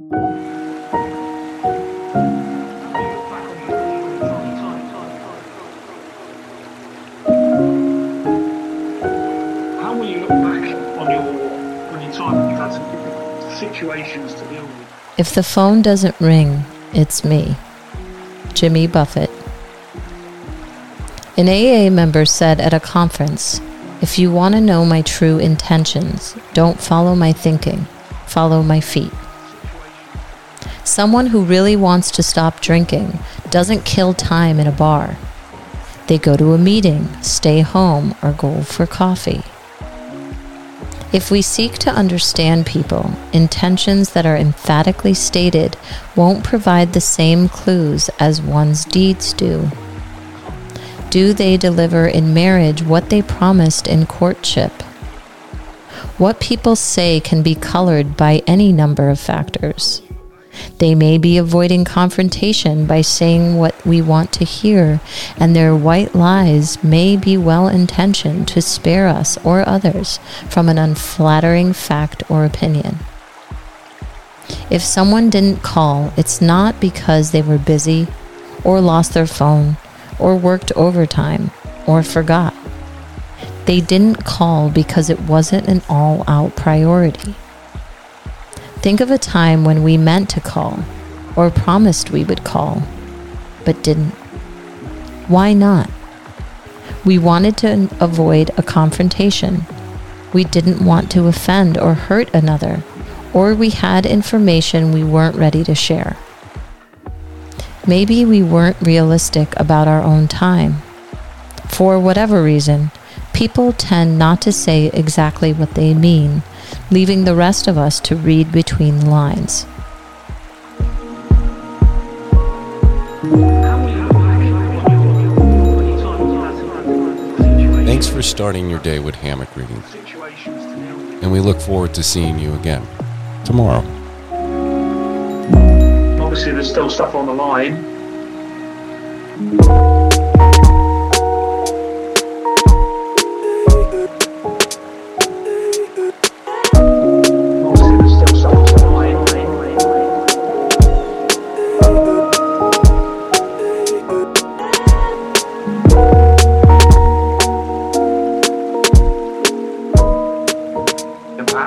How will you look back on your time you've had some situations to deal with? If the phone doesn't ring, it's me. Jimmy Buffett. An AA member said at a conference If you want to know my true intentions, don't follow my thinking, follow my feet. Someone who really wants to stop drinking doesn't kill time in a bar. They go to a meeting, stay home, or go for coffee. If we seek to understand people, intentions that are emphatically stated won't provide the same clues as one's deeds do. Do they deliver in marriage what they promised in courtship? What people say can be colored by any number of factors. They may be avoiding confrontation by saying what we want to hear, and their white lies may be well intentioned to spare us or others from an unflattering fact or opinion. If someone didn't call, it's not because they were busy, or lost their phone, or worked overtime, or forgot. They didn't call because it wasn't an all out priority. Think of a time when we meant to call or promised we would call, but didn't. Why not? We wanted to avoid a confrontation. We didn't want to offend or hurt another, or we had information we weren't ready to share. Maybe we weren't realistic about our own time. For whatever reason, people tend not to say exactly what they mean leaving the rest of us to read between the lines. Thanks for starting your day with hammock reading, and we look forward to seeing you again tomorrow. Obviously, there's still stuff on the line.